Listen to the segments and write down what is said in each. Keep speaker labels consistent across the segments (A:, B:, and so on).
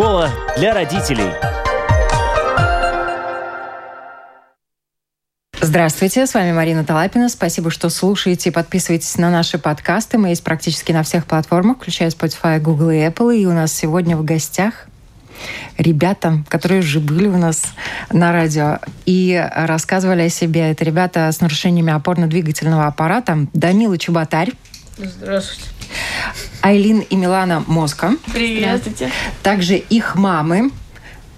A: Школа для родителей.
B: Здравствуйте, с вами Марина Талапина. Спасибо, что слушаете и подписываетесь на наши подкасты. Мы есть практически на всех платформах, включая Spotify, Google и Apple. И у нас сегодня в гостях ребята, которые уже были у нас на радио и рассказывали о себе. Это ребята с нарушениями опорно-двигательного аппарата. Данила Чеботарь.
C: Здравствуйте.
B: Айлин и Милана Моско.
C: Привет.
B: Также их мамы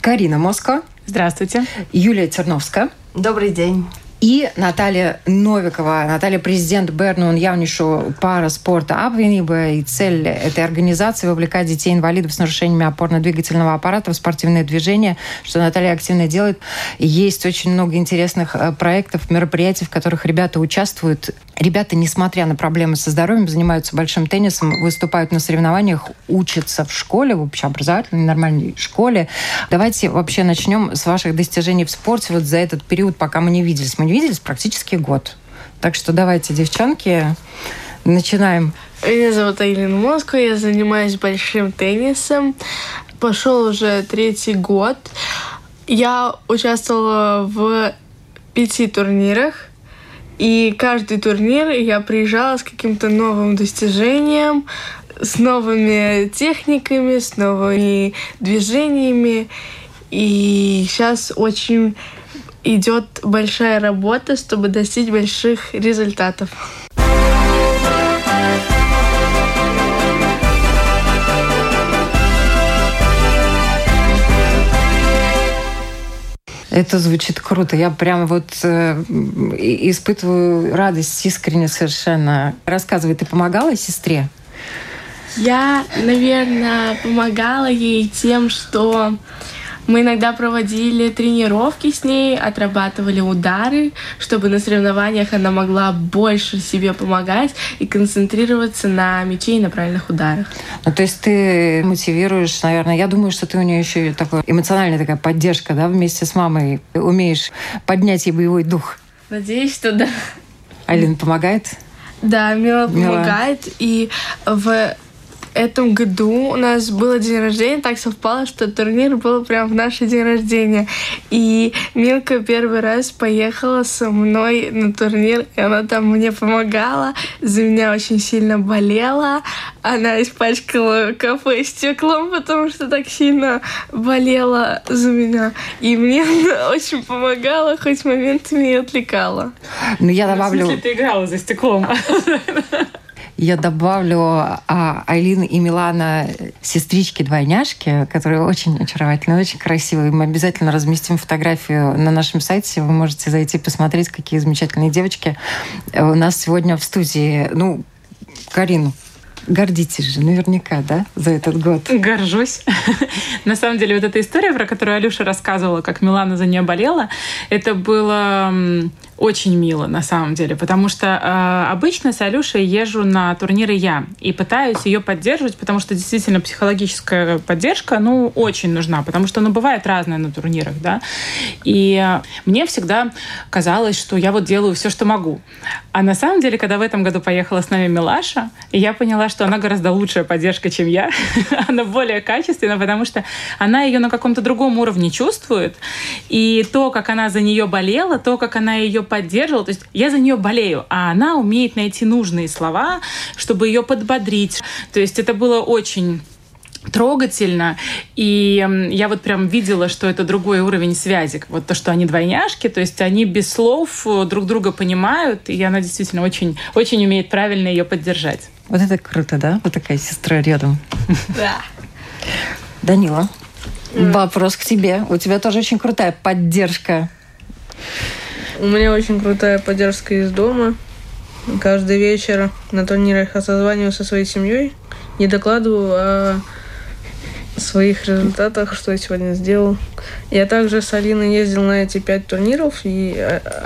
B: Карина Моско.
D: Здравствуйте.
B: Юлия Терновская.
E: Добрый день.
B: И Наталья Новикова. Наталья президент Бернун явнішу пара спорта Апвениба. И цель этой организации вовлекать детей-инвалидов с нарушениями опорно-двигательного аппарата в спортивное движение, что Наталья активно делает. Есть очень много интересных э, проектов, мероприятий, в которых ребята участвуют. Ребята, несмотря на проблемы со здоровьем, занимаются большим теннисом, выступают на соревнованиях, учатся в школе, в общеобразовательной нормальной школе. Давайте вообще начнем с ваших достижений в спорте вот за этот период, пока мы не виделись. Мы не виделись практически год. Так что давайте, девчонки, начинаем.
C: Меня зовут Айлина Моско, я занимаюсь большим теннисом. Пошел уже третий год. Я участвовала в пяти турнирах. И каждый турнир я приезжала с каким-то новым достижением, с новыми техниками, с новыми движениями. И сейчас очень идет большая работа, чтобы достичь больших результатов.
B: Это звучит круто. Я прям вот э, испытываю радость искренне совершенно. Рассказывай, ты помогала сестре?
C: Я, наверное, помогала ей тем, что мы иногда проводили тренировки с ней, отрабатывали удары, чтобы на соревнованиях она могла больше себе помогать и концентрироваться на мяче и на правильных ударах.
B: Ну, то есть ты мотивируешь, наверное, я думаю, что ты у нее еще такая эмоциональная такая поддержка, да, вместе с мамой умеешь поднять ей боевой дух.
C: Надеюсь, что да.
B: Алина помогает?
C: Да, Мила помогает. Мила. И в этом году у нас было день рождения, так совпало, что турнир был прям в наш день рождения. И Милка первый раз поехала со мной на турнир, и она там мне помогала, за меня очень сильно болела. Она испачкала кафе стеклом, потому что так сильно болела за меня. И мне она очень помогала, хоть моментами и отвлекала.
B: Ну, я добавлю...
D: В смысле, ты играла за стеклом?
B: Я добавлю а, Айлин и Милана сестрички-двойняшки, которые очень очаровательные, очень красивые. Мы обязательно разместим фотографию на нашем сайте. Вы можете зайти посмотреть, какие замечательные девочки у нас сегодня в студии. Ну, Карин, Гордитесь же наверняка, да, за этот год?
D: Горжусь. На самом деле, вот эта история, про которую Алюша рассказывала, как Милана за нее болела, это было очень мило, на самом деле, потому что э, обычно с Алюшей езжу на турниры я и пытаюсь ее поддерживать, потому что действительно психологическая поддержка, ну, очень нужна, потому что, ну, бывает разное на турнирах, да, и мне всегда казалось, что я вот делаю все, что могу. А на самом деле, когда в этом году поехала с нами Милаша, я поняла, что она гораздо лучшая поддержка, чем я, она более качественная, потому что она ее на каком-то другом уровне чувствует, и то, как она за нее болела, то, как она ее поддерживала. То есть я за нее болею, а она умеет найти нужные слова, чтобы ее подбодрить. То есть это было очень трогательно. И я вот прям видела, что это другой уровень связи. Вот то, что они двойняшки, то есть они без слов э, друг друга понимают, и она действительно очень, очень умеет правильно ее поддержать.
B: Вот это круто, да? Вот такая сестра рядом.
C: Да.
B: Данила, вопрос к тебе. У тебя тоже очень крутая поддержка
E: у меня очень крутая поддержка из дома. Каждый вечер на турнирах я со своей семьей, не докладываю о своих результатах, что я сегодня сделал. Я также с Алиной ездил на эти пять турниров, и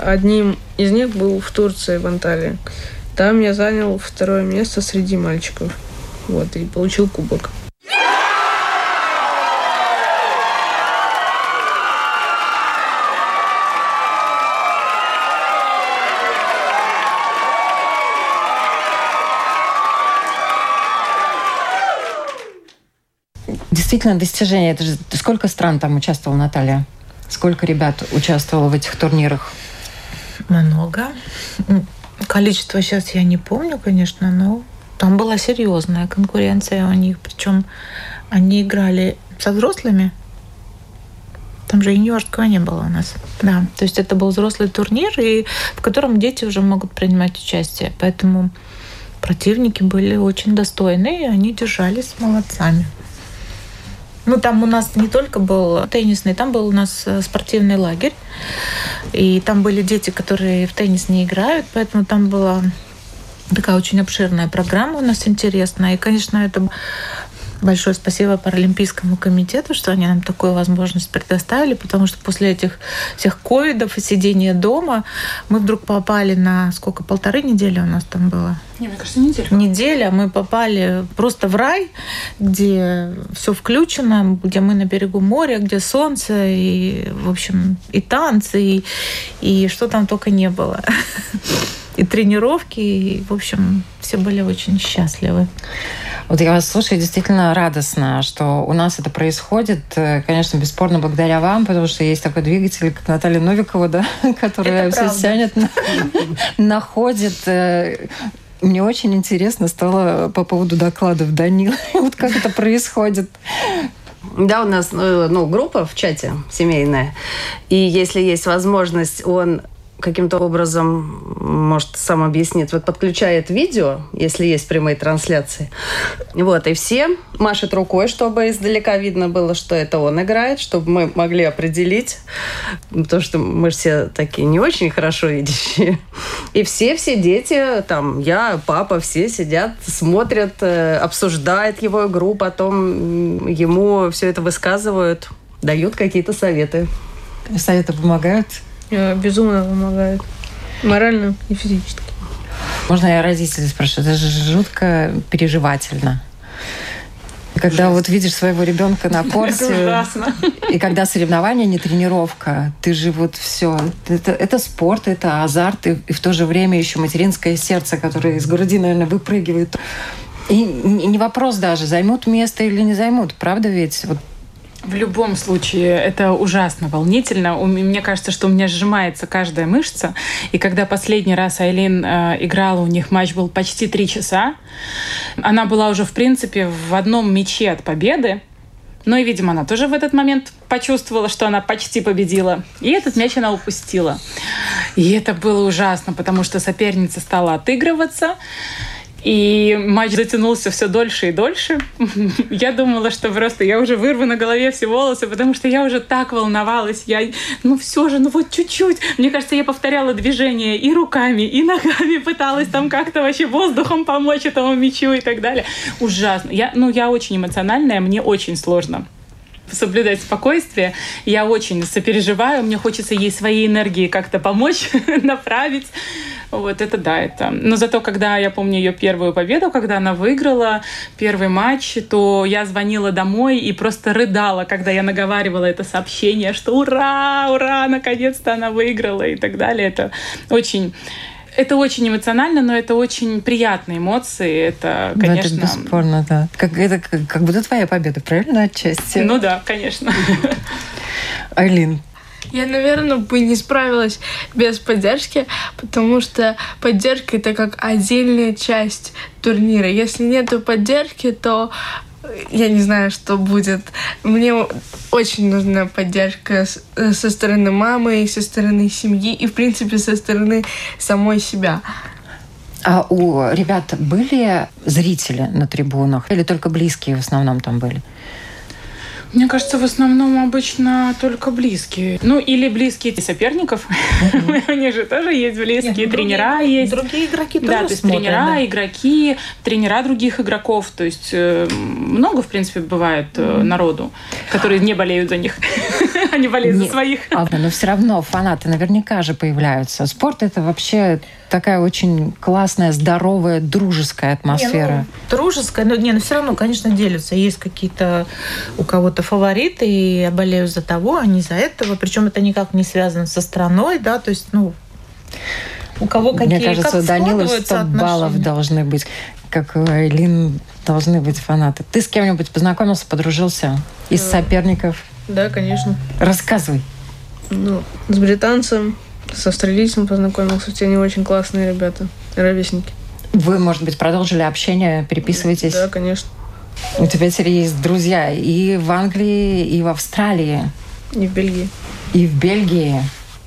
E: одним из них был в Турции, в Анталии. Там я занял второе место среди мальчиков. Вот, и получил кубок.
B: Действительно достижение. Это же сколько стран там участвовала Наталья? Сколько ребят участвовало в этих турнирах?
A: Много. Количество сейчас я не помню, конечно, но там была серьезная конкуренция у них. Причем они играли со взрослыми. Там же юниорского не было у нас. Да, то есть это был взрослый турнир, и в котором дети уже могут принимать участие. Поэтому противники были очень достойные, и они держались молодцами. Ну, там у нас не только был теннисный, там был у нас э, спортивный лагерь. И там были дети, которые в теннис не играют, поэтому там была такая очень обширная программа у нас интересная. И, конечно, это Большое спасибо Паралимпийскому комитету, что они нам такую возможность предоставили, потому что после этих всех ковидов и сидения дома мы вдруг попали на сколько, полторы недели у нас там было?
D: Не, мне кажется, неделя.
A: Неделя. Мы попали просто в рай, где все включено, где мы на берегу моря, где солнце, и, в общем, и танцы, и, и что там только не было. И тренировки, и, в общем, все были очень счастливы.
B: Вот я вас слушаю, действительно радостно, что у нас это происходит. Э, конечно, бесспорно благодаря вам, потому что есть такой двигатель, как Наталья Новикова, да, которая все тянет, находит э, мне очень интересно стало по поводу докладов Данила. Вот как это происходит.
F: Да, у нас э, ну, группа в чате семейная. И если есть возможность, он каким-то образом, может, сам объяснит, вот подключает видео, если есть прямые трансляции. Вот, и все машут рукой, чтобы издалека видно было, что это он играет, чтобы мы могли определить, потому что мы все такие не очень хорошо видящие. И все-все дети, там, я, папа, все сидят, смотрят, э, обсуждают его игру, потом ему все это высказывают, дают какие-то советы.
B: Советы помогают?
C: Безумно помогает. Морально и физически.
B: Можно я родителей спрошу? Это же жутко переживательно. И когда вот видишь своего ребенка на корте, и когда соревнования, не тренировка, ты же вот все, это, это спорт, это азарт, и, и в то же время еще материнское сердце, которое из груди, наверное, выпрыгивает. И не вопрос даже, займут место или не займут, правда ведь? Вот
D: в любом случае, это ужасно волнительно. Мне кажется, что у меня сжимается каждая мышца. И когда последний раз Айлин э, играла, у них матч был почти три часа. Она была уже, в принципе, в одном мяче от победы. Но и, видимо, она тоже в этот момент почувствовала, что она почти победила. И этот мяч она упустила. И это было ужасно, потому что соперница стала отыгрываться. И матч затянулся все дольше и дольше. Я думала, что просто я уже вырву на голове все волосы, потому что я уже так волновалась. Я, ну все же, ну вот чуть-чуть. Мне кажется, я повторяла движения и руками, и ногами, пыталась там как-то вообще воздухом помочь этому мячу и так далее. Ужасно. Я, ну, я очень эмоциональная, мне очень сложно соблюдать спокойствие. Я очень сопереживаю, мне хочется ей своей энергии как-то помочь, направить. Вот это да, это. Но зато, когда я помню ее первую победу, когда она выиграла первый матч, то я звонила домой и просто рыдала, когда я наговаривала это сообщение, что ура, ура, наконец-то она выиграла и так далее. Это очень это очень эмоционально, но это очень приятные эмоции. Это, конечно...
B: Ну, это бесспорно, да. Как, это как, как будто твоя победа, правильно, отчасти?
D: Ну да, конечно.
B: Айлин,
C: я, наверное, бы не справилась без поддержки, потому что поддержка это как отдельная часть турнира. Если нету поддержки, то я не знаю, что будет. Мне очень нужна поддержка со стороны мамы, со стороны семьи и, в принципе, со стороны самой себя.
B: А у ребят были зрители на трибунах или только близкие в основном там были?
D: Мне кажется, в основном обычно только близкие. Ну, или близкие соперников. У них же тоже есть близкие, тренера есть.
A: Другие игроки тоже
D: Да, то есть тренера, игроки, тренера других игроков. То есть э, много, в принципе, бывает э, народу, которые не болеют за них. Они болеют за своих.
B: Но все равно фанаты наверняка же появляются. Спорт — это вообще такая очень классная, здоровая, дружеская атмосфера. Не,
A: ну, дружеская, но не, но все равно, конечно, делятся. Есть какие-то у кого-то фавориты, и я болею за того, а не за этого. Причем это никак не связано со страной, да, то есть, ну, у кого какие
B: Мне кажется, у Данилы 100 баллов должны быть, как у Айлин должны быть фанаты. Ты с кем-нибудь познакомился, подружился? Из да. соперников?
E: Да, конечно.
B: Рассказывай.
E: Ну, с британцем, с австралийцем познакомился. Все они очень классные ребята, ровесники.
B: Вы, может быть, продолжили общение, переписываетесь?
E: Да, конечно.
B: У тебя теперь есть друзья и в Англии, и в Австралии.
E: И в Бельгии.
B: И в Бельгии.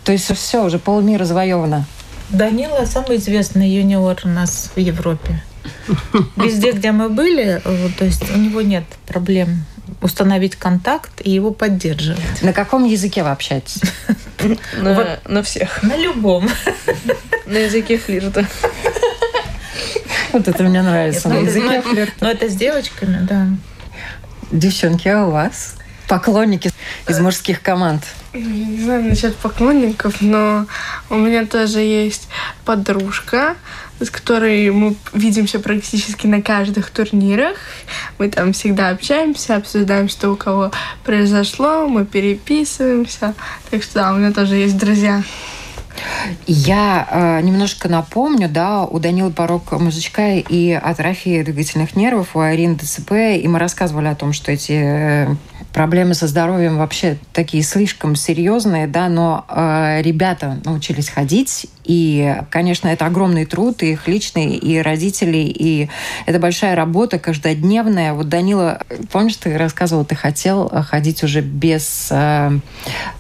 B: То есть все, уже полмира завоевано.
A: Данила самый известный юниор у нас в Европе. Везде, где мы были, то есть у него нет проблем установить контакт и его поддерживать.
B: На каком языке вы общаетесь?
E: На, всех.
A: На любом.
E: На языке флирта.
B: Вот это мне нравится. На языке
A: флирта. Но это с девочками, да.
B: Девчонки, а у вас? Поклонники из мужских команд.
C: Не знаю насчет поклонников, но у меня тоже есть подружка, с которой мы видимся практически на каждых турнирах. Мы там всегда общаемся, обсуждаем, что у кого произошло, мы переписываемся. Так что да, у меня тоже есть друзья.
B: Я э, немножко напомню, да, у Данилы порог мозжечка и атрофия двигательных нервов, у Арины ДЦП, и мы рассказывали о том, что эти э, проблемы со здоровьем вообще такие слишком серьезные, да, но э, ребята научились ходить, и, конечно, это огромный труд и их личный, и родителей, и это большая работа каждодневная. Вот, Данила, помнишь, ты рассказывал, ты хотел ходить уже без э,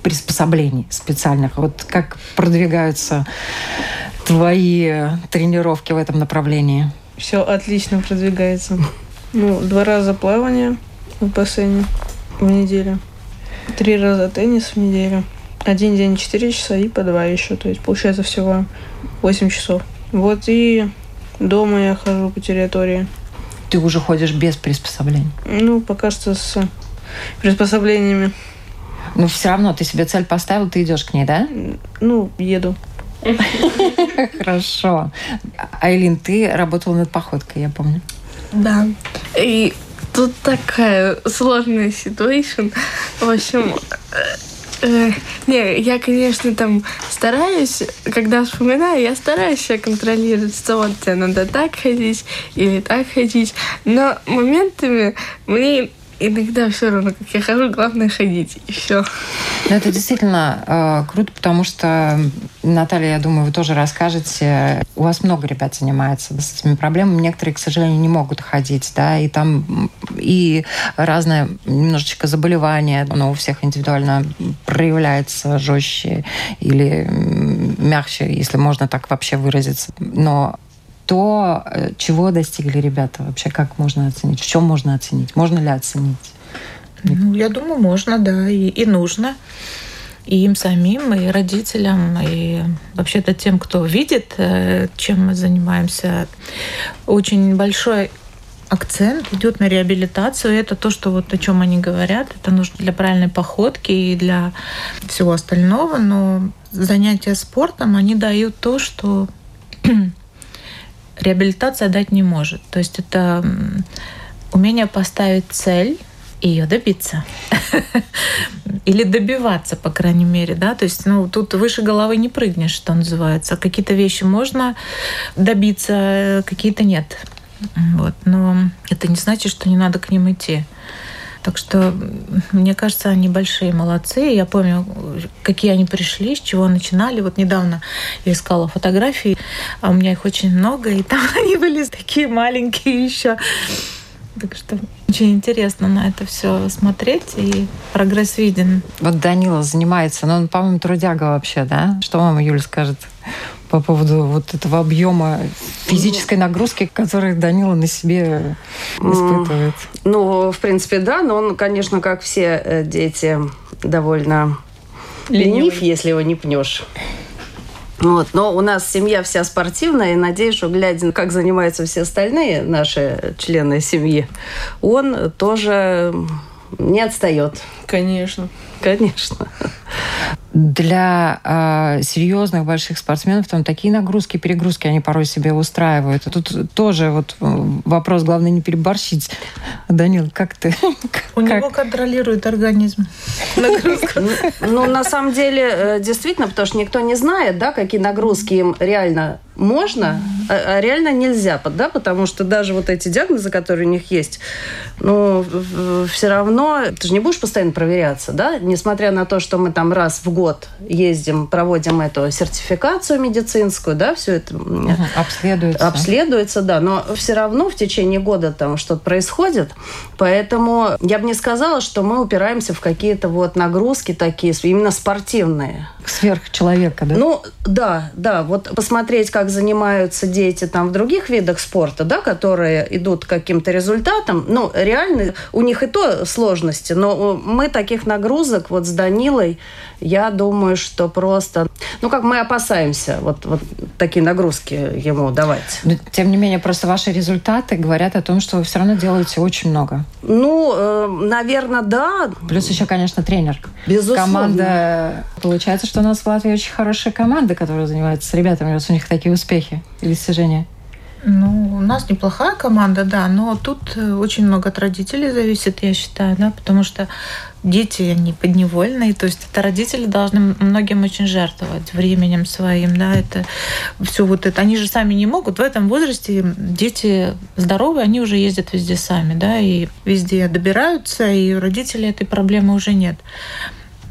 B: приспособлений специальных. Вот как продвигаются твои тренировки в этом направлении?
E: Все отлично продвигается. Ну, два раза плавание в бассейне в неделю. Три раза теннис в неделю. Один день 4 часа и по два еще. То есть получается всего 8 часов. Вот и дома я хожу по территории.
B: Ты уже ходишь без приспособлений?
E: Ну, пока что с приспособлениями.
B: Но все равно ты себе цель поставил, ты идешь к ней, да?
E: Ну, еду.
B: Хорошо. Айлин, ты работала над походкой, я помню.
C: Да. И тут такая сложная ситуация. В общем, э, э, не, я, конечно, там стараюсь, когда вспоминаю, я стараюсь себя контролировать, что вот тебе надо так ходить или так ходить. Но моментами мне иногда все равно, как я хожу, главное ходить, и все.
B: Ну, это действительно э, круто, потому что, Наталья, я думаю, вы тоже расскажете, у вас много ребят занимается с этими проблемами, некоторые, к сожалению, не могут ходить, да, и там и разное немножечко заболевание, оно у всех индивидуально проявляется жестче или мягче, если можно так вообще выразиться. Но то, э, чего достигли ребята вообще, как можно оценить, в чем можно оценить, можно ли оценить?
A: Ну, я думаю, можно, да, и, и нужно. И им самим, и родителям, и вообще-то тем, кто видит, э, чем мы занимаемся. Очень большой акцент идет на реабилитацию. Это то, что вот о чем они говорят. Это нужно для правильной походки и для всего остального. Но занятия спортом, они дают то, что реабилитация дать не может. То есть это умение поставить цель и ее добиться. Или добиваться, по крайней мере, да. То есть, ну, тут выше головы не прыгнешь, что называется. Какие-то вещи можно добиться, какие-то нет. Вот. Но это не значит, что не надо к ним идти. Так что, мне кажется, они большие молодцы. Я помню, какие они пришли, с чего начинали. Вот недавно я искала фотографии, а у меня их очень много, и там они были такие маленькие еще. Так что очень интересно на это все смотреть, и прогресс виден.
B: Вот Данила занимается, но он, по-моему, трудяга вообще, да? Что мама Юля скажет по поводу вот этого объема физической нагрузки, которую Данила на себе испытывает?
F: Ну, в принципе, да, но он, конечно, как все э, дети, довольно ленив, если его не пнешь. Вот. Но у нас семья вся спортивная, и надеюсь, что, глядя, как занимаются все остальные наши члены семьи, он тоже не отстает.
E: Конечно.
F: Конечно.
B: для э, серьезных больших спортсменов там такие нагрузки, перегрузки они порой себе устраивают. А тут тоже вот э, вопрос, главное не переборщить. Данил, как ты?
A: У него контролирует организм нагрузку.
F: Ну, на самом деле, э, действительно, потому что никто не знает, да, какие нагрузки им реально можно, а, а реально нельзя, да, потому что даже вот эти диагнозы, которые у них есть, ну, все равно ты же не будешь постоянно проверяться, да, несмотря на то, что мы там раз в год ездим, проводим эту сертификацию медицинскую, да, все это угу,
B: обследуется.
F: Обследуется, да, но все равно в течение года там что-то происходит, поэтому я бы не сказала, что мы упираемся в какие-то вот нагрузки такие, именно спортивные.
B: Сверхчеловека, да?
F: Ну, да, да, вот посмотреть, как занимаются дети там в других видах спорта, да, которые идут к каким-то результатам, ну, реально у них и то сложности, но мы таких нагрузок вот с Данилой, я думаю, что просто, ну, как мы опасаемся вот, вот такие нагрузки ему давать.
B: Но, тем не менее, просто ваши результаты говорят о том, что вы все равно делаете очень много.
F: Ну, э, наверное, да.
B: Плюс еще, конечно, тренер.
F: Безусловно.
B: Команда, получается, что у нас в Латвии очень хорошая команда, которая занимается с ребятами, раз у них такие успехи и достижения.
A: Ну, у нас неплохая команда, да, но тут э, очень много от родителей зависит, я считаю, да, потому что дети, они подневольные, то есть это родители должны многим очень жертвовать временем своим, да, это все вот это, они же сами не могут, в этом возрасте дети здоровые, они уже ездят везде сами, да, и везде добираются, и у родителей этой проблемы уже нет.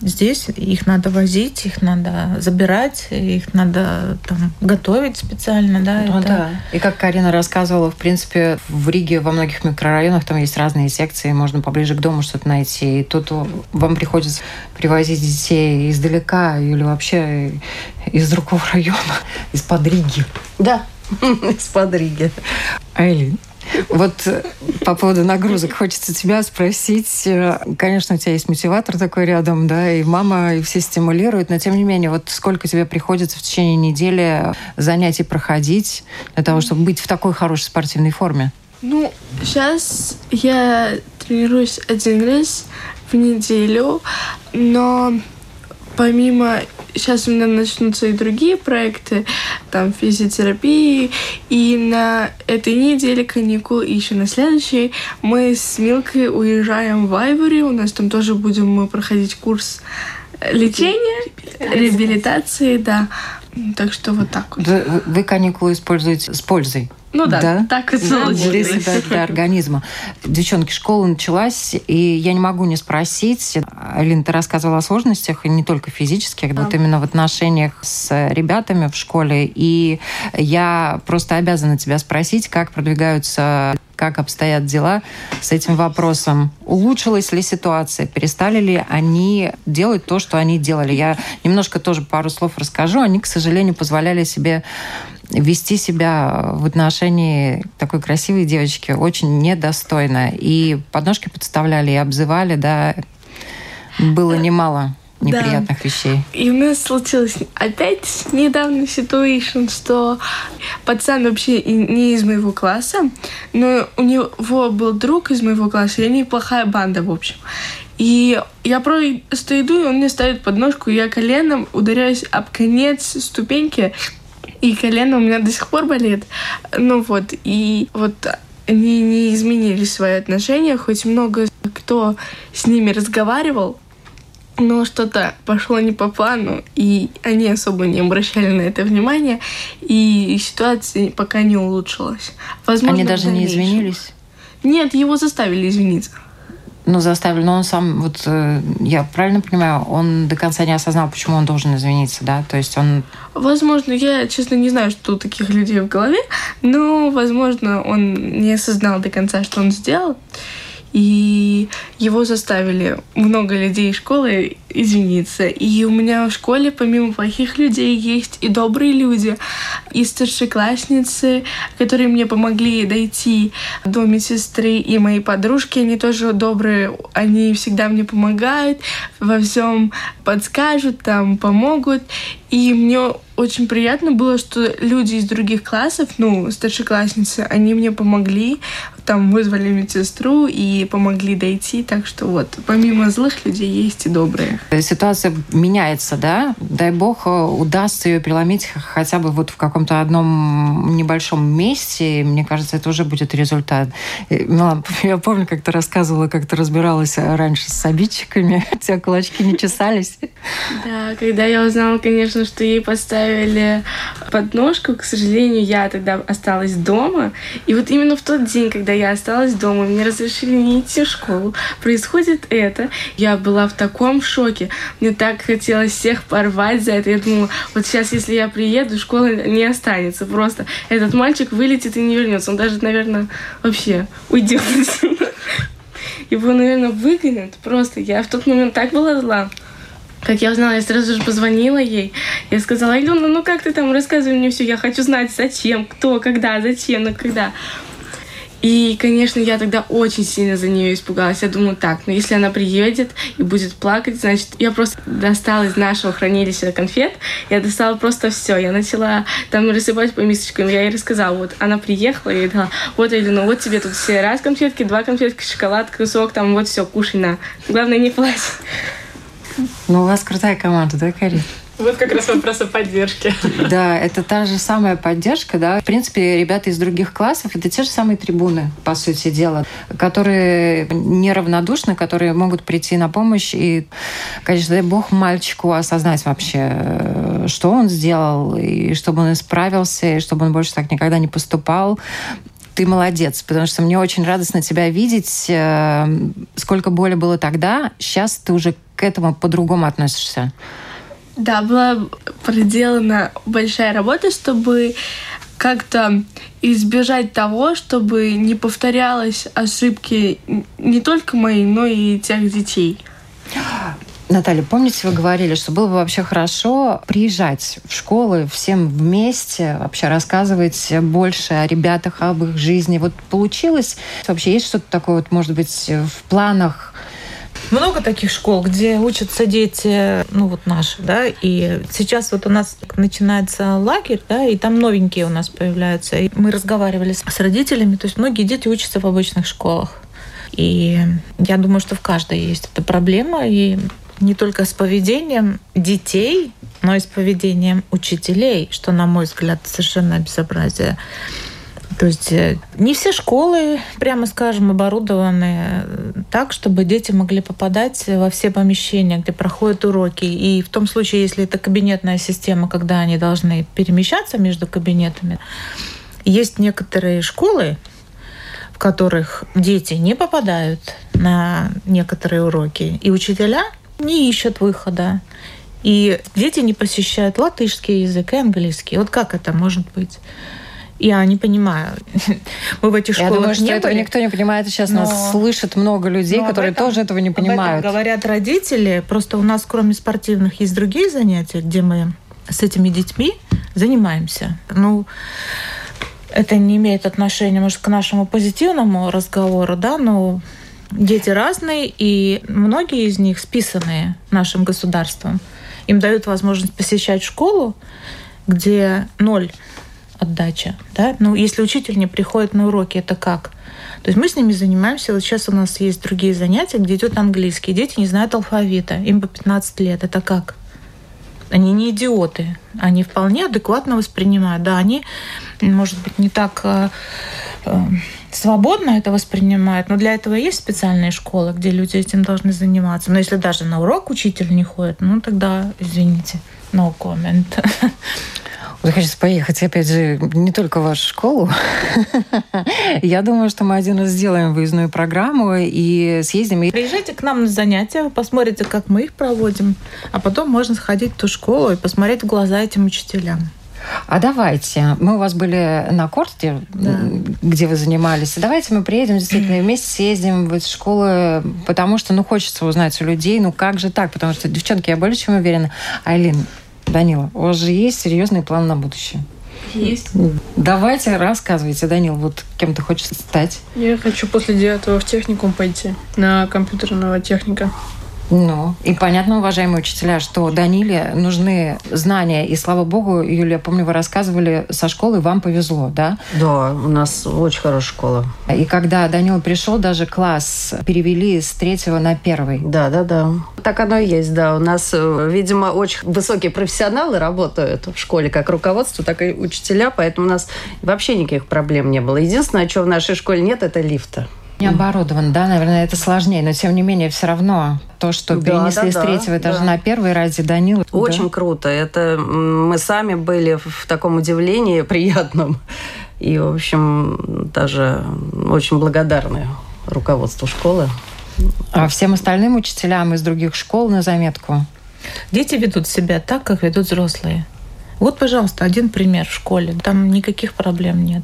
A: Здесь их надо возить, их надо забирать, их надо там, готовить специально. Да,
B: ну, это... да. И как Карина рассказывала, в принципе, в Риге во многих микрорайонах там есть разные секции, можно поближе к дому что-то найти. И тут вам приходится привозить детей издалека или вообще из другого района, из-под Риги.
F: Да, из-под Риги.
B: Айлин, вот э, по поводу нагрузок хочется тебя спросить. Э, конечно, у тебя есть мотиватор такой рядом, да, и мама, и все стимулируют, но тем не менее, вот сколько тебе приходится в течение недели занятий проходить для того, чтобы быть в такой хорошей спортивной форме?
C: Ну, сейчас я тренируюсь один раз в неделю, но помимо сейчас у меня начнутся и другие проекты, там физиотерапии, и на этой неделе каникул, и еще на следующей мы с Милкой уезжаем в Айвори, у нас там тоже будем мы проходить курс лечения, реабилитации, да. Так что вот так вот.
B: Вы каникулы используете с пользой?
C: Ну да, да? так и
B: получилось. Для себя, для организма. Девчонки, школа началась, и я не могу не спросить. Алина, ты рассказывала о сложностях, и не только физических, да. вот именно в отношениях с ребятами в школе. И я просто обязана тебя спросить, как продвигаются как обстоят дела с этим вопросом. Улучшилась ли ситуация? Перестали ли они делать то, что они делали? Я немножко тоже пару слов расскажу. Они, к сожалению, позволяли себе вести себя в отношении такой красивой девочки очень недостойно. И подножки подставляли и обзывали, да, было немало неприятных да. вещей.
C: И у нас случилось опять недавно ситуация, что пацан вообще не из моего класса, но у него был друг из моего класса, и они плохая банда, в общем. И я просто иду, и он мне ставит подножку, и я коленом ударяюсь об конец ступеньки, и колено у меня до сих пор болит. Ну вот, и вот они не изменили свои отношения, хоть много кто с ними разговаривал, но что-то пошло не по плану, и они особо не обращали на это внимания, и ситуация пока не улучшилась.
B: Возможно, они даже не извинились?
C: Нет, его заставили извиниться
B: ну, заставили, но он сам, вот э, я правильно понимаю, он до конца не осознал, почему он должен извиниться, да? То есть он...
C: Возможно, я, честно, не знаю, что у таких людей в голове, но, возможно, он не осознал до конца, что он сделал и его заставили много людей из школы извиниться. И у меня в школе помимо плохих людей есть и добрые люди, и старшеклассницы, которые мне помогли дойти до медсестры, и мои подружки, они тоже добрые, они всегда мне помогают, во всем подскажут, там помогут. И мне очень приятно было, что люди из других классов, ну, старшеклассницы, они мне помогли, там вызвали медсестру и помогли дойти. Так что вот, помимо злых людей есть и добрые.
B: Ситуация меняется, да? Дай бог, э, удастся ее переломить хотя бы вот в каком-то одном небольшом месте. Мне кажется, это уже будет результат. Ну, я помню, как ты рассказывала, как ты разбиралась раньше с обидчиками. У тебя кулачки не чесались.
C: Да, когда я узнала, конечно, что ей поставили подножку, к сожалению, я тогда осталась дома. И вот именно в тот день, когда я осталась дома, мне разрешили не идти в школу, происходит это. Я была в таком шоке. Мне так хотелось всех порвать за это. Я думала, вот сейчас, если я приеду, школа не останется. Просто этот мальчик вылетит и не вернется. Он даже, наверное, вообще уйдет. Его, наверное, выгонят. Просто я в тот момент так была зла. Как я узнала, я сразу же позвонила ей. Я сказала, Алена, ну как ты там, рассказывай мне все, я хочу знать, зачем, кто, когда, зачем, ну когда. И, конечно, я тогда очень сильно за нее испугалась. Я думала, так, ну если она приедет и будет плакать, значит, я просто достала из нашего хранилища конфет, я достала просто все. Я начала там рассыпать по мисочкам. Я ей рассказала, вот она приехала, ей дала, вот, Элина, вот тебе тут все раз конфетки, два конфетки, шоколад, кусок, там вот все, кушай на. Главное, не плачь.
B: Ну, у вас крутая команда, да, Карин?
D: Вот как раз вопрос о поддержке.
B: Да, это та же самая поддержка, да. В принципе, ребята из других классов — это те же самые трибуны, по сути дела, которые неравнодушны, которые могут прийти на помощь и, конечно, дай бог мальчику осознать вообще, что он сделал, и чтобы он исправился, и чтобы он больше так никогда не поступал ты молодец, потому что мне очень радостно тебя видеть. Э, сколько боли было тогда, сейчас ты уже к этому по-другому относишься.
C: Да, была проделана большая работа, чтобы как-то избежать того, чтобы не повторялась ошибки не только мои, но и тех детей.
B: Наталья, помните, вы говорили, что было бы вообще хорошо приезжать в школы всем вместе, вообще рассказывать больше о ребятах, об их жизни. Вот получилось? Вообще есть что-то такое, вот, может быть, в планах
A: много таких школ, где учатся дети, ну вот наши, да, и сейчас вот у нас начинается лагерь, да, и там новенькие у нас появляются. И мы разговаривали с родителями, то есть многие дети учатся в обычных школах. И я думаю, что в каждой есть эта проблема, и не только с поведением детей, но и с поведением учителей, что, на мой взгляд, совершенно безобразие. То есть э, не все школы, прямо скажем, оборудованы э, так, чтобы дети могли попадать во все помещения, где проходят уроки. И в том случае, если это кабинетная система, когда они должны перемещаться между кабинетами, есть некоторые школы, в которых дети не попадают на некоторые уроки, и учителя не ищут выхода. И дети не посещают латышский язык и английский. Вот как это может быть? Я не понимаю.
B: Мы в этих школах Я думаю, что не этого были, никто не понимает. Сейчас но, нас слышит много людей, которые этом, тоже этого не понимают.
A: Об этом говорят родители. Просто у нас, кроме спортивных, есть другие занятия, где мы с этими детьми занимаемся. Ну, это не имеет отношения, может, к нашему позитивному разговору, да, но дети разные, и многие из них списанные нашим государством. Им дают возможность посещать школу, где ноль отдача. Да? Ну, если учитель не приходит на уроки, это как? То есть мы с ними занимаемся. Вот сейчас у нас есть другие занятия, где идет английский. Дети не знают алфавита. Им по 15 лет. Это как? Они не идиоты. Они вполне адекватно воспринимают. Да, они, может быть, не так э, э, свободно это воспринимают, но для этого есть специальные школы, где люди этим должны заниматься. Но если даже на урок учитель не ходит, ну тогда, извините, no comment.
B: Захочется поехать, опять же, не только в вашу школу. Я думаю, что мы один раз сделаем выездную программу и съездим.
A: Приезжайте к нам на занятия, посмотрите, как мы их проводим, а потом можно сходить в ту школу и посмотреть в глаза этим учителям.
B: А давайте, мы у вас были на корте, да. где вы занимались. Давайте мы приедем действительно вместе съездим в эти школы, потому что, ну, хочется узнать у людей, ну, как же так? Потому что, девчонки, я более чем уверена. Айлин, Данила, у вас же есть серьезный план на будущее?
C: Есть.
B: Давайте рассказывайте, Данил, вот кем ты хочешь стать?
E: Я хочу после девятого в техникум пойти на компьютерного техника.
B: Ну, и понятно, уважаемые учителя, что Даниле нужны знания. И слава богу, Юлия, помню, вы рассказывали, со школы вам повезло, да?
F: Да, у нас очень хорошая школа.
B: И когда Данила пришел, даже класс перевели с третьего на первый.
F: Да, да, да. Так оно и есть, да. У нас, э, видимо, очень высокие профессионалы работают в школе, как руководство, так и учителя, поэтому у нас вообще никаких проблем не было. Единственное, чего в нашей школе нет, это лифта.
B: Не оборудован, да, наверное, это сложнее, но тем не менее все равно то, что
F: Да,
B: перенесли
F: да,
B: с третьего
F: да,
B: этажа
F: да.
B: на первый ради Данила.
F: Очень
B: да.
F: круто. Это мы сами были в в таком удивлении приятном. И, в общем, даже очень благодарны руководству школы.
B: А всем остальным учителям из других школ на заметку.
A: Дети ведут себя так, как ведут взрослые. Вот, пожалуйста, один пример в школе. Там никаких проблем нет.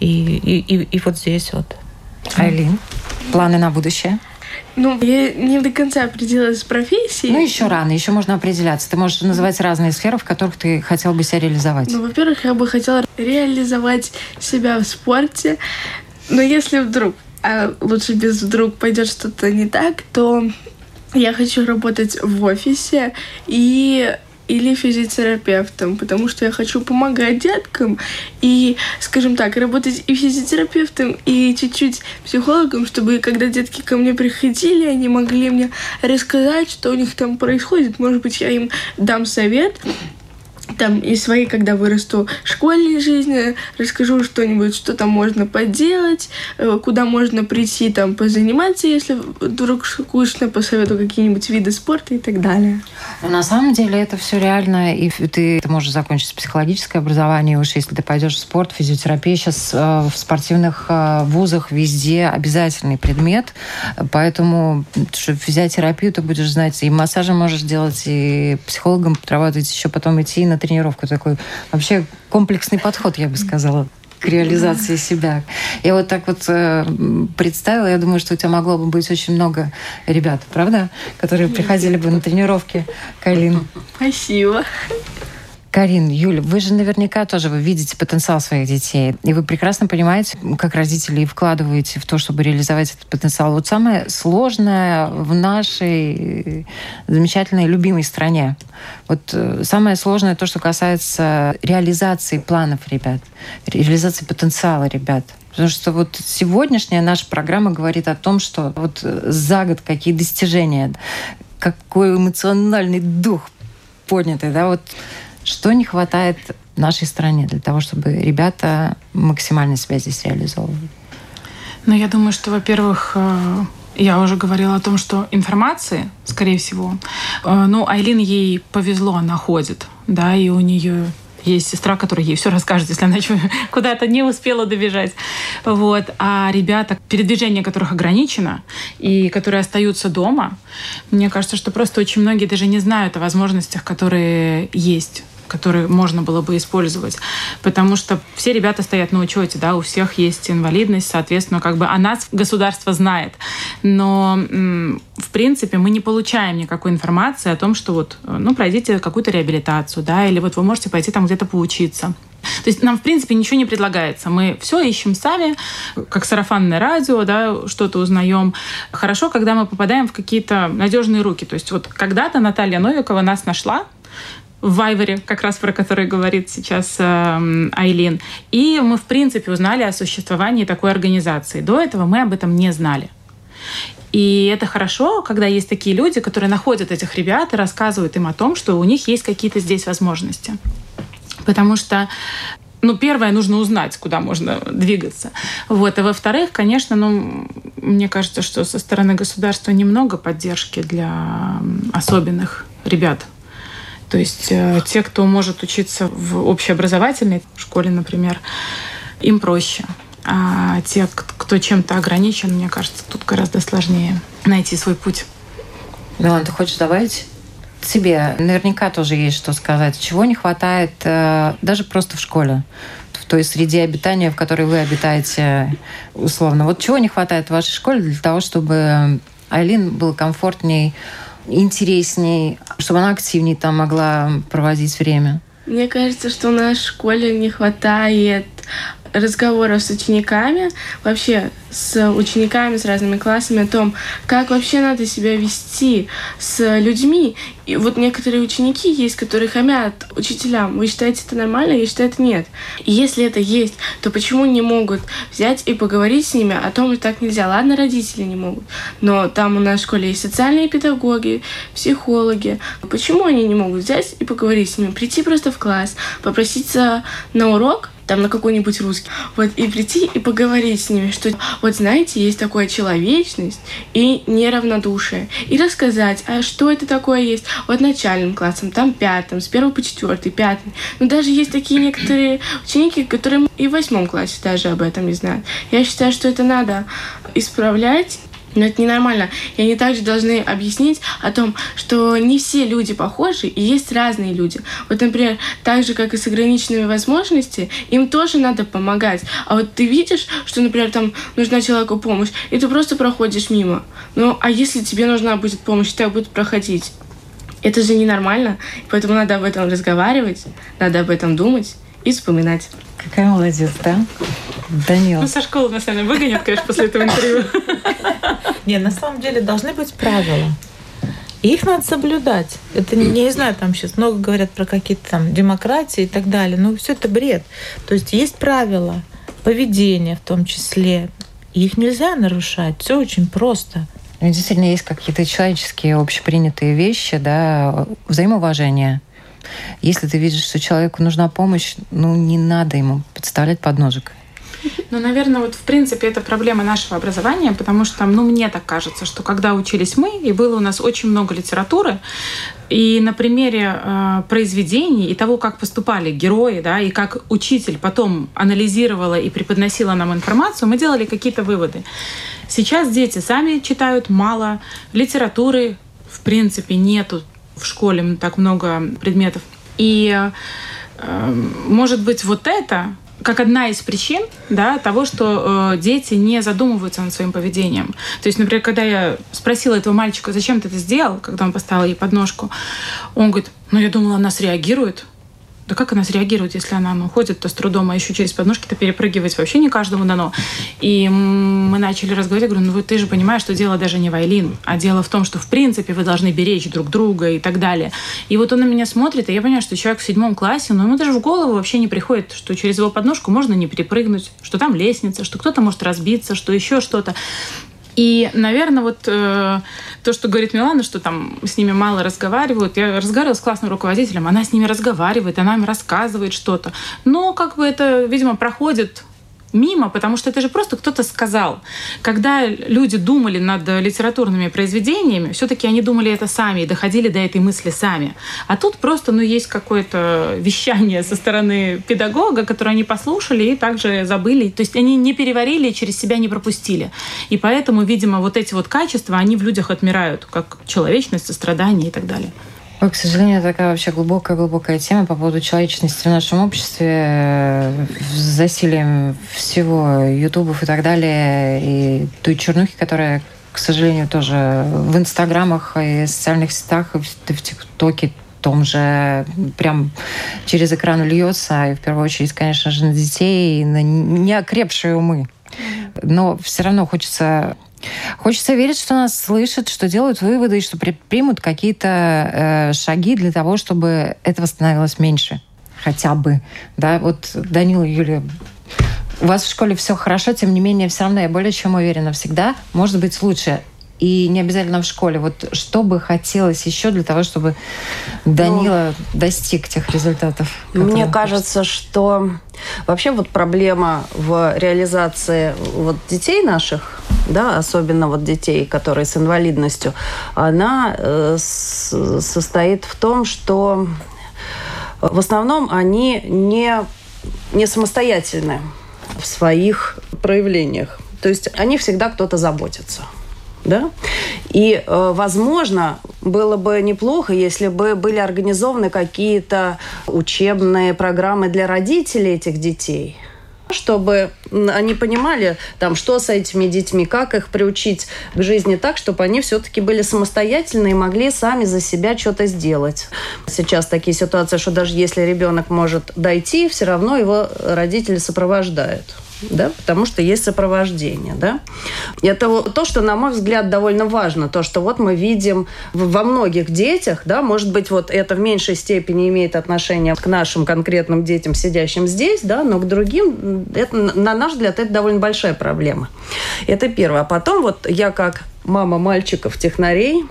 A: И, и, и, и вот здесь вот.
B: Айлин, планы на будущее?
C: Ну, я не до конца определилась с профессией.
B: Ну, еще рано, еще можно определяться. Ты можешь называть разные сферы, в которых ты хотел бы себя реализовать.
C: Ну, во-первых, я бы хотела реализовать себя в спорте. Но если вдруг, а лучше без вдруг пойдет что-то не так, то я хочу работать в офисе и или физиотерапевтом, потому что я хочу помогать деткам и, скажем так, работать и физиотерапевтом, и чуть-чуть психологом, чтобы когда детки ко мне приходили, они могли мне рассказать, что у них там происходит. Может быть, я им дам совет, там и свои, когда вырасту, школьной жизни, расскажу что-нибудь, что там можно поделать, э, куда можно прийти там позаниматься, если вдруг скучно, посоветую какие-нибудь виды спорта и так далее.
B: Но на самом деле это все реально, и ты, ты можешь закончить психологическое образование, уж если ты пойдешь в спорт, физиотерапия сейчас э, в спортивных э, вузах везде обязательный предмет, поэтому физиотерапию ты будешь знать, и массажи можешь делать, и психологом подрабатывать, еще потом идти на тренировку. Такой вообще комплексный подход, я бы сказала к реализации себя. Я вот так вот э, представила, я думаю, что у тебя могло бы быть очень много ребят, правда, которые приходили бы на тренировки к Алин.
C: Спасибо.
B: Карин, Юля, вы же наверняка тоже вы видите потенциал своих детей, и вы прекрасно понимаете, как родители и вкладываете в то, чтобы реализовать этот потенциал. Вот самое сложное в нашей э, замечательной, любимой стране. Вот э, самое сложное то, что касается реализации планов ребят, реализации потенциала ребят. Потому что вот сегодняшняя наша программа говорит о том, что вот э, за год какие достижения, какой эмоциональный дух поднятый, да, вот что не хватает нашей стране для того, чтобы ребята максимально себя здесь реализовывали?
D: Ну, я думаю, что, во-первых, э, я уже говорила о том, что информации, скорее всего, э, ну, Айлин ей повезло, она ходит, да, и у нее есть сестра, которая ей все расскажет, если она куда-то не успела добежать. Вот. А ребята, передвижение которых ограничено, и которые остаются дома, мне кажется, что просто очень многие даже не знают о возможностях, которые есть которые можно было бы использовать. Потому что все ребята стоят на учете, да, у всех есть инвалидность, соответственно, как бы о нас государство знает. Но, в принципе, мы не получаем никакой информации о том, что вот, ну, пройдите какую-то реабилитацию, да, или вот вы можете пойти там где-то поучиться. То есть нам, в принципе, ничего не предлагается. Мы все ищем сами, как сарафанное радио, да, что-то узнаем. Хорошо, когда мы попадаем в какие-то надежные руки. То есть вот когда-то Наталья Новикова нас нашла, в Вайвере, как раз про который говорит сейчас э, Айлин. И мы, в принципе, узнали о существовании такой организации. До этого мы об этом не знали. И это хорошо, когда есть такие люди, которые находят этих ребят и рассказывают им о том, что у них есть какие-то здесь возможности. Потому что ну, первое, нужно узнать, куда можно двигаться. Вот. А во-вторых, конечно, ну, мне кажется, что со стороны государства немного поддержки для особенных ребят. То есть э, те, кто может учиться в общеобразовательной школе, например, им проще. А те, кто чем-то ограничен, мне кажется, тут гораздо сложнее найти свой путь.
B: Милан, ты хочешь добавить? Тебе наверняка тоже есть что сказать. Чего не хватает э, даже просто в школе? В той среде обитания, в которой вы обитаете, условно. Вот чего не хватает в вашей школе для того, чтобы Айлин был комфортней, интересней, чтобы она активнее там могла проводить время?
C: Мне кажется, что в нашей школе не хватает разговоров с учениками, вообще с учениками, с разными классами о том, как вообще надо себя вести с людьми. И вот некоторые ученики есть, которые хамят учителям. Вы считаете это нормально? Я считаю, это нет. И если это есть, то почему не могут взять и поговорить с ними о том, что так нельзя? Ладно, родители не могут, но там у нас в школе есть социальные педагоги, психологи. Почему они не могут взять и поговорить с ними? Прийти просто в класс, попроситься на урок, там на какой-нибудь русский. Вот, и прийти и поговорить с ними, что вот знаете, есть такая человечность и неравнодушие. И рассказать, а что это такое есть вот начальным классом, там пятым, с первого по четвертый, пятый. Но даже есть такие некоторые ученики, которые и в восьмом классе даже об этом не знают. Я считаю, что это надо исправлять но это ненормально. И они также должны объяснить о том, что не все люди похожи, и есть разные люди. Вот, например, так же, как и с ограниченными возможностями, им тоже надо помогать. А вот ты видишь, что, например, там нужна человеку помощь, и ты просто проходишь мимо. Ну, а если тебе нужна будет помощь, ты будет проходить. Это же ненормально, поэтому надо об этом разговаривать, надо об этом думать и вспоминать.
B: Какая молодец, да? Данил.
D: Ну, со школы, на самом деле, выгонят, конечно, после этого интервью.
A: Не, на самом деле должны быть правила. И их надо соблюдать. Это не, не знаю, там сейчас много говорят про какие-то там демократии и так далее. Но все это бред. То есть есть правила поведения в том числе. их нельзя нарушать. Все очень просто.
B: Ну, действительно, есть какие-то человеческие общепринятые вещи, да, взаимоуважение. Если ты видишь, что человеку нужна помощь, ну, не надо ему подставлять подножек.
D: Ну, наверное, вот в принципе это проблема нашего образования, потому что, ну, мне так кажется, что когда учились мы, и было у нас очень много литературы, и на примере э, произведений и того, как поступали герои, да, и как учитель потом анализировала и преподносила нам информацию, мы делали какие-то выводы. Сейчас дети сами читают мало, литературы в принципе нету в школе так много предметов. И э, может быть вот это как одна из причин да, того, что э, дети не задумываются над своим поведением. То есть, например, когда я спросила этого мальчика, зачем ты это сделал, когда он поставил ей подножку, он говорит, ну я думала, она среагирует. Да как она среагирует, если она ну, ходит то с трудом, а еще через подножки-то перепрыгивать вообще не каждому дано. И мы начали разговаривать, говорю, ну ты же понимаешь, что дело даже не в Айлин, а дело в том, что в принципе вы должны беречь друг друга и так далее. И вот он на меня смотрит, и я понимаю, что человек в седьмом классе, но ему даже в голову вообще не приходит, что через его подножку можно не перепрыгнуть, что там лестница, что кто-то может разбиться, что еще что-то. И, наверное, вот э, то, что говорит Милана, что там с ними мало разговаривают. Я разговаривала с классным руководителем, она с ними разговаривает, она им рассказывает что-то. Но как бы это, видимо, проходит мимо, потому что это же просто кто-то сказал. Когда люди думали над литературными произведениями, все-таки они думали это сами и доходили до этой мысли сами. А тут просто, ну, есть какое-то вещание со стороны педагога, которое они послушали и также забыли. То есть они не переварили и через себя не пропустили. И поэтому, видимо, вот эти вот качества, они в людях отмирают, как человечность, сострадание и так далее.
B: Ой, к сожалению, такая вообще глубокая-глубокая тема по поводу человечности в нашем обществе, э, с засилием всего ютубов и так далее, и той чернухи, которая, к сожалению, тоже в инстаграмах и социальных сетях, и в ТикТоке том же прям через экран льется, и в первую очередь, конечно же, на детей, и на неокрепшие умы. Но все равно хочется Хочется верить, что нас слышат, что делают выводы и что примут какие-то э, шаги для того, чтобы этого становилось меньше. Хотя бы. Да, вот Данила Юлия, у вас в школе все хорошо, тем не менее, все равно я более чем уверена, всегда может быть лучше. И не обязательно в школе. Вот что бы хотелось еще для того, чтобы Данила ну, достиг тех результатов?
F: Мне кажется, что вообще вот проблема в реализации вот детей наших, да, особенно вот детей, которые с инвалидностью, она э, с, состоит в том, что в основном они не, не самостоятельны в своих проявлениях. То есть они всегда кто-то заботится да? И, э, возможно, было бы неплохо, если бы были организованы какие-то учебные программы для родителей этих детей, чтобы они понимали, там, что с этими детьми, как их приучить к жизни так, чтобы они все-таки были самостоятельны и могли сами за себя что-то сделать. Сейчас такие ситуации, что даже если ребенок может дойти, все равно его родители сопровождают да, потому что есть сопровождение, да. Это то, что, на мой взгляд, довольно важно, то, что вот мы видим во многих детях, да, может быть, вот это в меньшей степени имеет отношение к нашим конкретным детям, сидящим здесь, да, но к другим, это, на наш взгляд, это довольно большая проблема. Это первое. А потом вот я как мама мальчиков-технарей,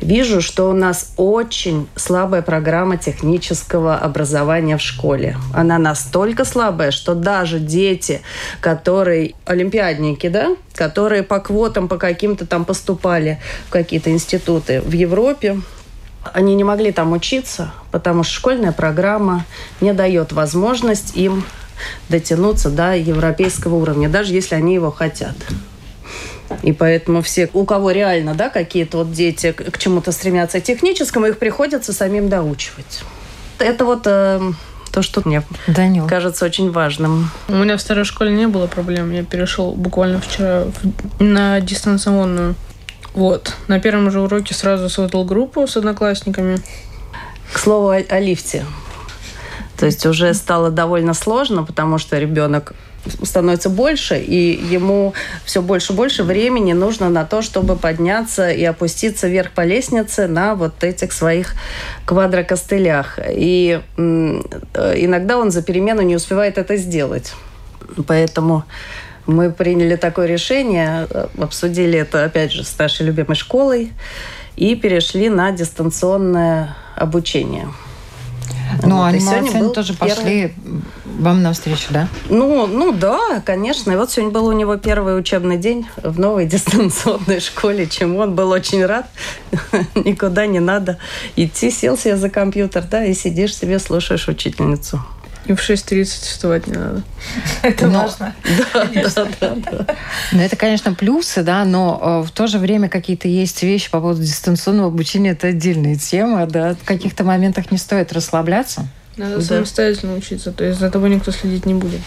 F: вижу, что у нас очень слабая программа технического образования в школе. Она настолько слабая, что даже дети, которые олимпиадники, да, которые по квотам, по каким-то там поступали в какие-то институты в Европе, они не могли там учиться, потому что школьная программа не дает возможность им дотянуться до европейского уровня, даже если они его хотят. И поэтому все, у кого реально да, какие-то вот дети к чему-то стремятся техническому, их приходится самим доучивать. Это вот э, то, что мне Данил. кажется очень важным.
E: У меня в старой школе не было проблем. Я перешел буквально вчера в, на дистанционную. Вот. На первом же уроке сразу создал группу с одноклассниками.
F: К слову о, о лифте. То есть уже стало довольно сложно, потому что ребенок становится больше, и ему все больше и больше времени нужно на то, чтобы подняться и опуститься вверх по лестнице на вот этих своих квадрокостылях. И иногда он за перемену не успевает это сделать. Поэтому мы приняли такое решение, э, обсудили это, опять же, с нашей любимой школой и перешли на дистанционное обучение.
B: Ну, вот, они молодцы, тоже первый... пошли вам навстречу, да?
F: Ну, ну да, конечно. И вот сегодня был у него первый учебный день в новой дистанционной школе, чему он был очень рад. Никуда не надо идти. Сел себе за компьютер, да, и сидишь себе, слушаешь учительницу.
E: И в 6.30 вставать не надо.
A: Это но, важно.
F: Да, да, да, да.
B: Ну, это, конечно, плюсы, да, но э, в то же время какие-то есть вещи по поводу дистанционного обучения, это отдельная тема, да. В каких-то моментах не стоит расслабляться.
E: Надо да. самостоятельно учиться, то есть за тобой никто следить не будет.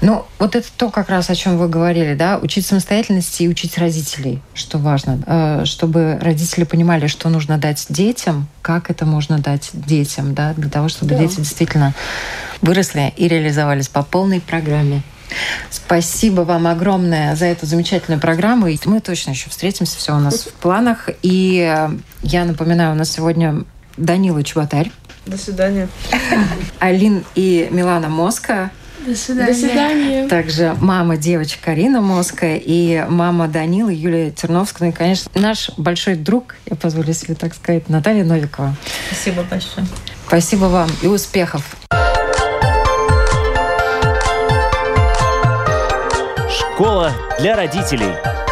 B: Ну, вот это то, как раз о чем вы говорили, да, учить самостоятельности и учить родителей, что важно, э, чтобы родители понимали, что нужно дать детям, как это можно дать детям, да, для того, чтобы да. дети действительно выросли и реализовались по полной программе. Спасибо вам огромное за эту замечательную программу. И мы точно еще встретимся, все у нас в планах. И э, я напоминаю, у нас сегодня Данила Чеботарь,
E: до свидания.
B: Алин и Милана Моска.
C: До свидания. До
B: свидания. Также мама девочка Карина Моска и мама Данила Юлия Терновская. Ну и, конечно, наш большой друг, я позволю себе так сказать, Наталья Новикова.
A: Спасибо большое.
B: Спасибо вам и успехов.
G: Школа для родителей.